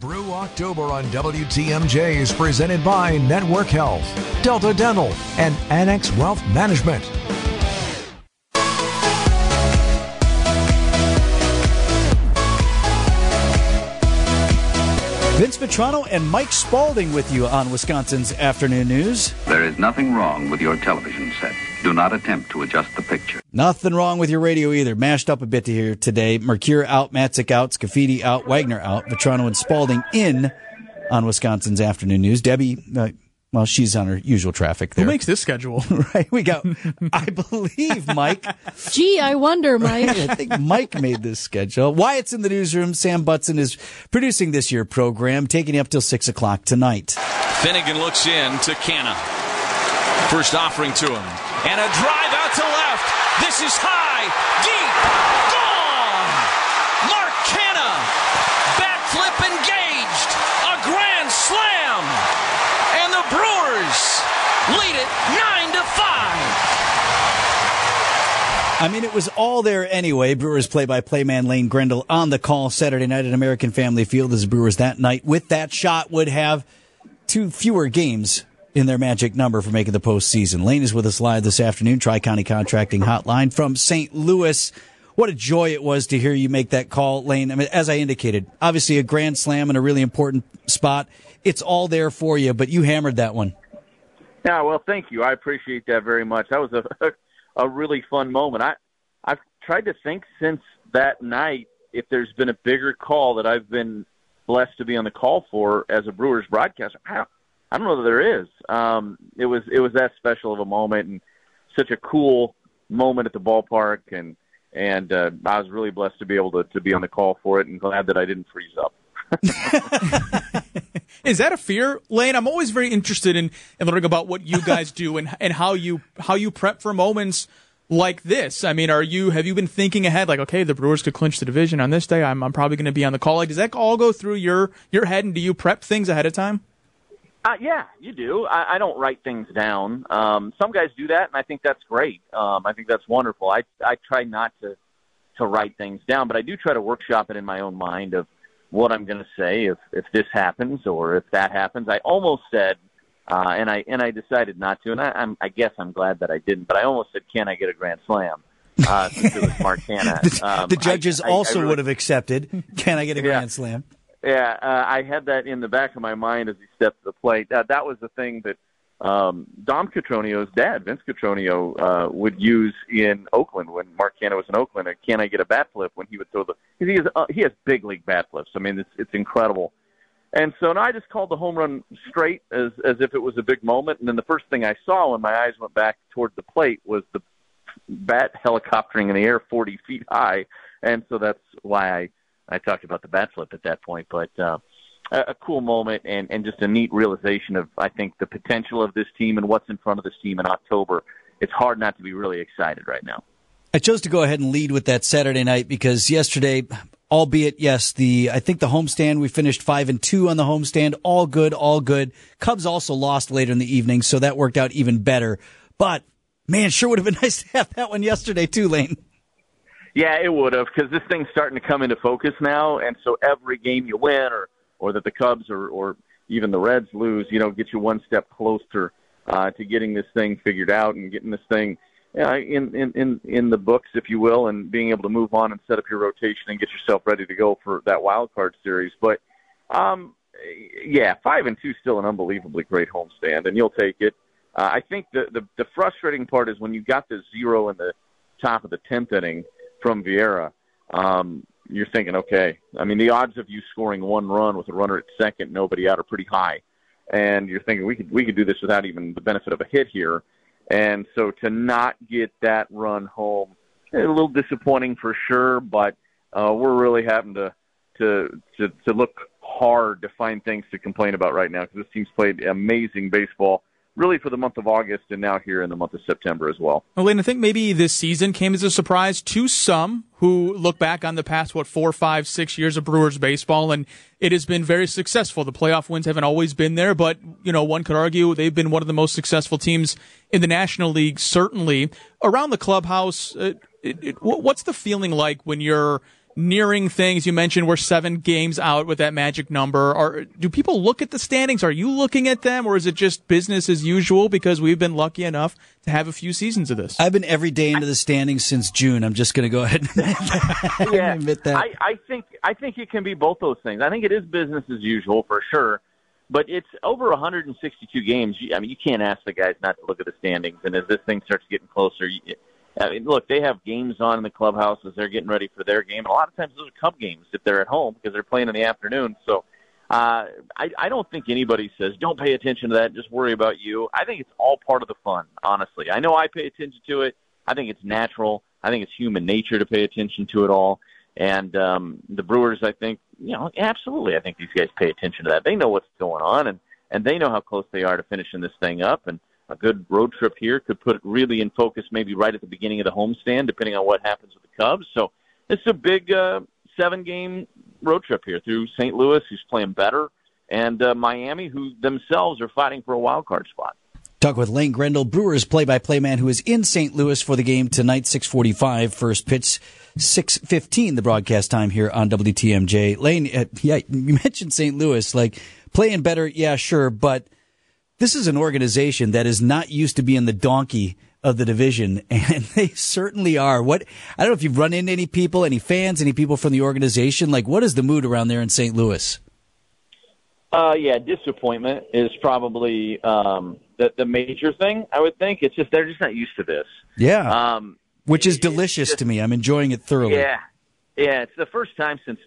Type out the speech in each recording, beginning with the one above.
Brew October on WTMJ is presented by Network Health, Delta Dental, and Annex Wealth Management. Vince Vitrano and Mike Spalding with you on Wisconsin's Afternoon News. There is nothing wrong with your television set. Do not attempt to adjust the picture. Nothing wrong with your radio either. Mashed up a bit here today. Mercure out, Matzik out, Scaffidi out, Wagner out, Vitrano and Spalding in on Wisconsin's Afternoon News. Debbie, uh, well, she's on her usual traffic there. Who makes this schedule? right. We got, I believe, Mike. Gee, I wonder, Mike. I think Mike made this schedule. Wyatt's in the newsroom. Sam Butson is producing this year program, taking you up till six o'clock tonight. Finnegan looks in to Canha. First offering to him. And a drive out to left. This is high, deep, gone! Mark Canha. Backflip engaged. A grand slam. Brewers lead it 9 to 5. I mean, it was all there anyway. Brewers play-by-play man Lane Grindle on the call Saturday night at American Family Field as Brewers that night with that shot would have two fewer games in their magic number for making the postseason. Lane is with us live this afternoon, Tri County Contracting Hotline from St. Louis. What a joy it was to hear you make that call, Lane. I mean, as I indicated, obviously a grand slam in a really important spot. It's all there for you, but you hammered that one. Yeah, well, thank you. I appreciate that very much. That was a a really fun moment. I I've tried to think since that night if there's been a bigger call that I've been blessed to be on the call for as a Brewers broadcaster. I don't, I don't know that there is. Um, it was it was that special of a moment and such a cool moment at the ballpark, and and uh, I was really blessed to be able to to be on the call for it, and glad that I didn't freeze up. Is that a fear, Lane? I'm always very interested in, in learning about what you guys do and and how you how you prep for moments like this. I mean, are you have you been thinking ahead? Like, okay, the Brewers could clinch the division on this day. I'm I'm probably going to be on the call. Like, does that all go through your your head? And do you prep things ahead of time? Uh, yeah, you do. I, I don't write things down. Um, some guys do that, and I think that's great. Um, I think that's wonderful. I I try not to to write things down, but I do try to workshop it in my own mind of what I'm going to say if if this happens or if that happens. I almost said, uh, and I and I decided not to, and I, I'm I guess I'm glad that I didn't. But I almost said, "Can I get a grand slam?" Uh, since it was Mark Canha. the, Um, the judges I- I- I also really- would have accepted. Can I get a Yeah. grand slam? Yeah, uh, I had that in the back of my mind as he stepped to the plate. Uh, that was the thing that um, Dom Cotroneo's dad, Vince Cotroneo, uh, would use in Oakland when Mark Canha was in Oakland. Can I get a bat flip when he would throw the? He has uh, he has big league bat flips. I mean, it's it's incredible. And so now I just called the home run straight as as if it was a big moment. And then the first thing I saw when my eyes went back toward the plate was the bat helicoptering in the air 40 feet high. And so that's why I I talked about the bat flip at that point, but uh, a, cool moment and, and just a neat realization of I think the potential of this team and what's in front of this team in October. It's hard not to be really excited right now. I chose to go ahead and lead with that Saturday night because yesterday, albeit yes, the I think the homestand we finished five and two on the homestand, all good, all good. Cubs also lost later in the evening, so that worked out even better. But man, sure would have been nice to have that one yesterday too, Lane. Yeah, it would have because this thing's starting to come into focus now, and so every game you win, or or that the Cubs or or even the Reds lose, you know, gets you one step closer uh, to getting this thing figured out and getting this thing uh, in in in in the books, if you will, and being able to move on and set up your rotation and get yourself ready to go for that wild card series. But um, yeah, five and two still an unbelievably great homestand, and you'll take it. Uh, I think the, the the frustrating part is when you got the zero in the top of the tenth inning from Vieira. Um, you're thinking, okay. I mean, the odds of you scoring one run with a runner at second, nobody out, are pretty high, and you're thinking we could we could do this without even the benefit of a hit here. And so to not get that run home, a little disappointing for sure. But uh, we're really having to to to to look hard to find things to complain about right now because this team's played amazing baseball really for the month of August and now here in the month of September as well. Elaine, I think maybe this season came as a surprise to some who look back on the past, what, four, five, six years of Brewers baseball, and it has been very successful. The playoff wins haven't always been there, but, you know, one could argue they've been one of the most successful teams in the National League, certainly. Around the clubhouse, uh, it, it, what's the feeling like when you're nearing things. You mentioned we're seven games out with that magic number. Are do people look at the standings? Are you looking at them, or is it just business as usual because we've been lucky enough to have a few seasons of this? I've been every day into the standings since June. I'm just going to go ahead and admit that. yeah, admit that. I, I think I think it can be both those things. I think it is business as usual for sure, but it's over 162 games. I mean, you can't ask the guys not to look at the standings. And as this thing starts getting closer, you, I mean, look, they have games on in the clubhouse as they're getting ready for their game. And a lot of times those are Cub games if they're at home because they're playing in the afternoon. So uh, I, I don't think anybody says don't pay attention to that. Just worry about you. I think it's all part of the fun. Honestly, I know I pay attention to it. I think it's natural. I think it's human nature to pay attention to it all. And um, the Brewers, I think, you know, absolutely. I think these guys pay attention to that. They know what's going on, and and they know how close they are to finishing this thing up. And a good road trip here could put it really in focus, maybe right at the beginning of the homestand, depending on what happens with the Cubs. So it's a big uh, seven-game road trip here through St. Louis, who's playing better, and uh, Miami, who themselves are fighting for a wild card spot. Talk with Lane Grindle, Brewers play-by-play man, who is in St. Louis for the game tonight, 6:45. First pitch, 6:15. The broadcast time here on WTMJ. Lane, uh, yeah, you mentioned St. Louis, like playing better, yeah, sure, but this is an organization that is not used to being the donkey of the division, and they certainly are. What I don't know if you've run into any people, any fans, any people from the organization. Like, what is the mood around there in St. Louis? Uh, yeah, disappointment is probably um, the the major thing. I would think it's just they're just not used to this. Yeah, Um, which is delicious just- to me. I'm enjoying it thoroughly. Yeah, yeah. It's the first time since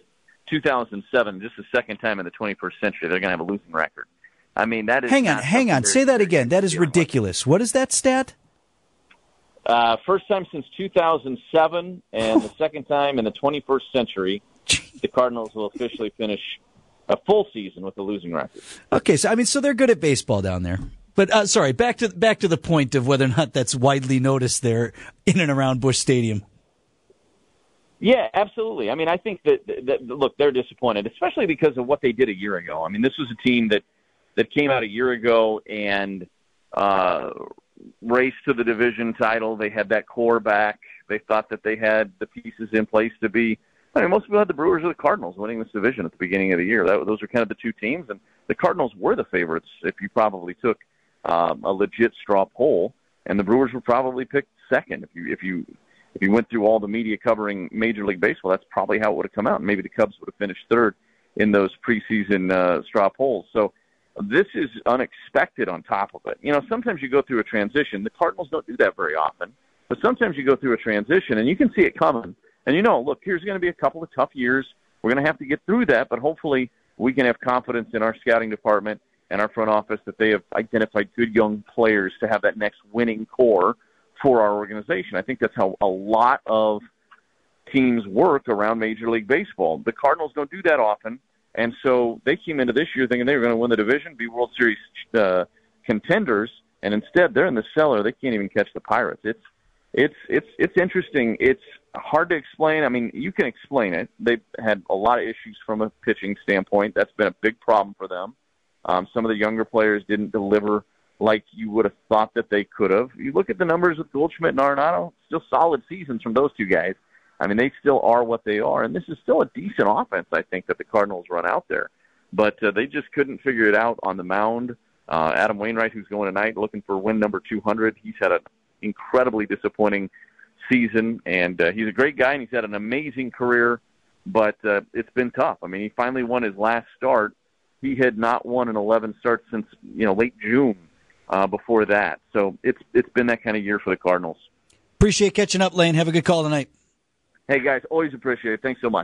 2007. Just the second time in the 21st century they're going to have a losing record. I mean, that is. Hang on, hang on. Say that again. That is ridiculous. What is that stat? Uh, first time since 2007, and the second time in the 21st century, the Cardinals will officially finish a full season with a losing record. Okay, so I mean, so they're good at baseball down there. But uh, sorry, back to back to the point of whether or not that's widely noticed there in and around Busch Stadium. Yeah, absolutely. I mean, I think that, that, that look, they're disappointed, especially because of what they did a year ago. I mean, this was a team that that came out a year ago and uh, raced to the division title. They had that core back. They thought that they had the pieces in place to be. I mean, most people had the Brewers or the Cardinals winning this division at the beginning of the year. That, those were kind of the two teams, and the Cardinals were the favorites if you probably took um, a legit straw poll, and the Brewers were probably picked second if you if you if you went through all the media covering Major League Baseball, that's probably how it would have come out. Maybe the Cubs would have finished third in those preseason uh, straw polls. So this is unexpected on top of it. You know, sometimes you go through a transition. The Cardinals don't do that very often, but sometimes you go through a transition and you can see it coming. And you know, look, here's going to be a couple of tough years. We're going to have to get through that, but hopefully we can have confidence in our scouting department and our front office that they have identified good young players to have that next winning core for our organization. I think that's how a lot of teams work around Major League Baseball. The Cardinals don't do that often, and so they came into this year thinking they were going to win the division, be World Series uh, contenders, and instead they're in the cellar. They can't even catch the Pirates. It's it's it's it's interesting. It's hard to explain. I mean, you can explain it. They've had a lot of issues from a pitching standpoint. That's been a big problem for them. Um, some of the younger players didn't deliver like you would have thought that they could have. You look at the numbers with Goldschmidt and Arenado, still solid seasons from those two guys. I mean, they still are what they are, and this is still a decent offense. I think that the Cardinals run out there, but uh, they just couldn't figure it out on the mound. Uh, Adam Wainwright, who's going tonight, looking for win number 200. He's had an incredibly disappointing season, and uh, he's a great guy, and he's had an amazing career. But uh, it's been tough. I mean, he finally won his last start. He had not won an 11 starts since you know late June uh, before that. So it's it's been that kind of year for the Cardinals. Appreciate catching up, Lane. Have a good call tonight. Hey guys, always appreciate it. Thanks so much.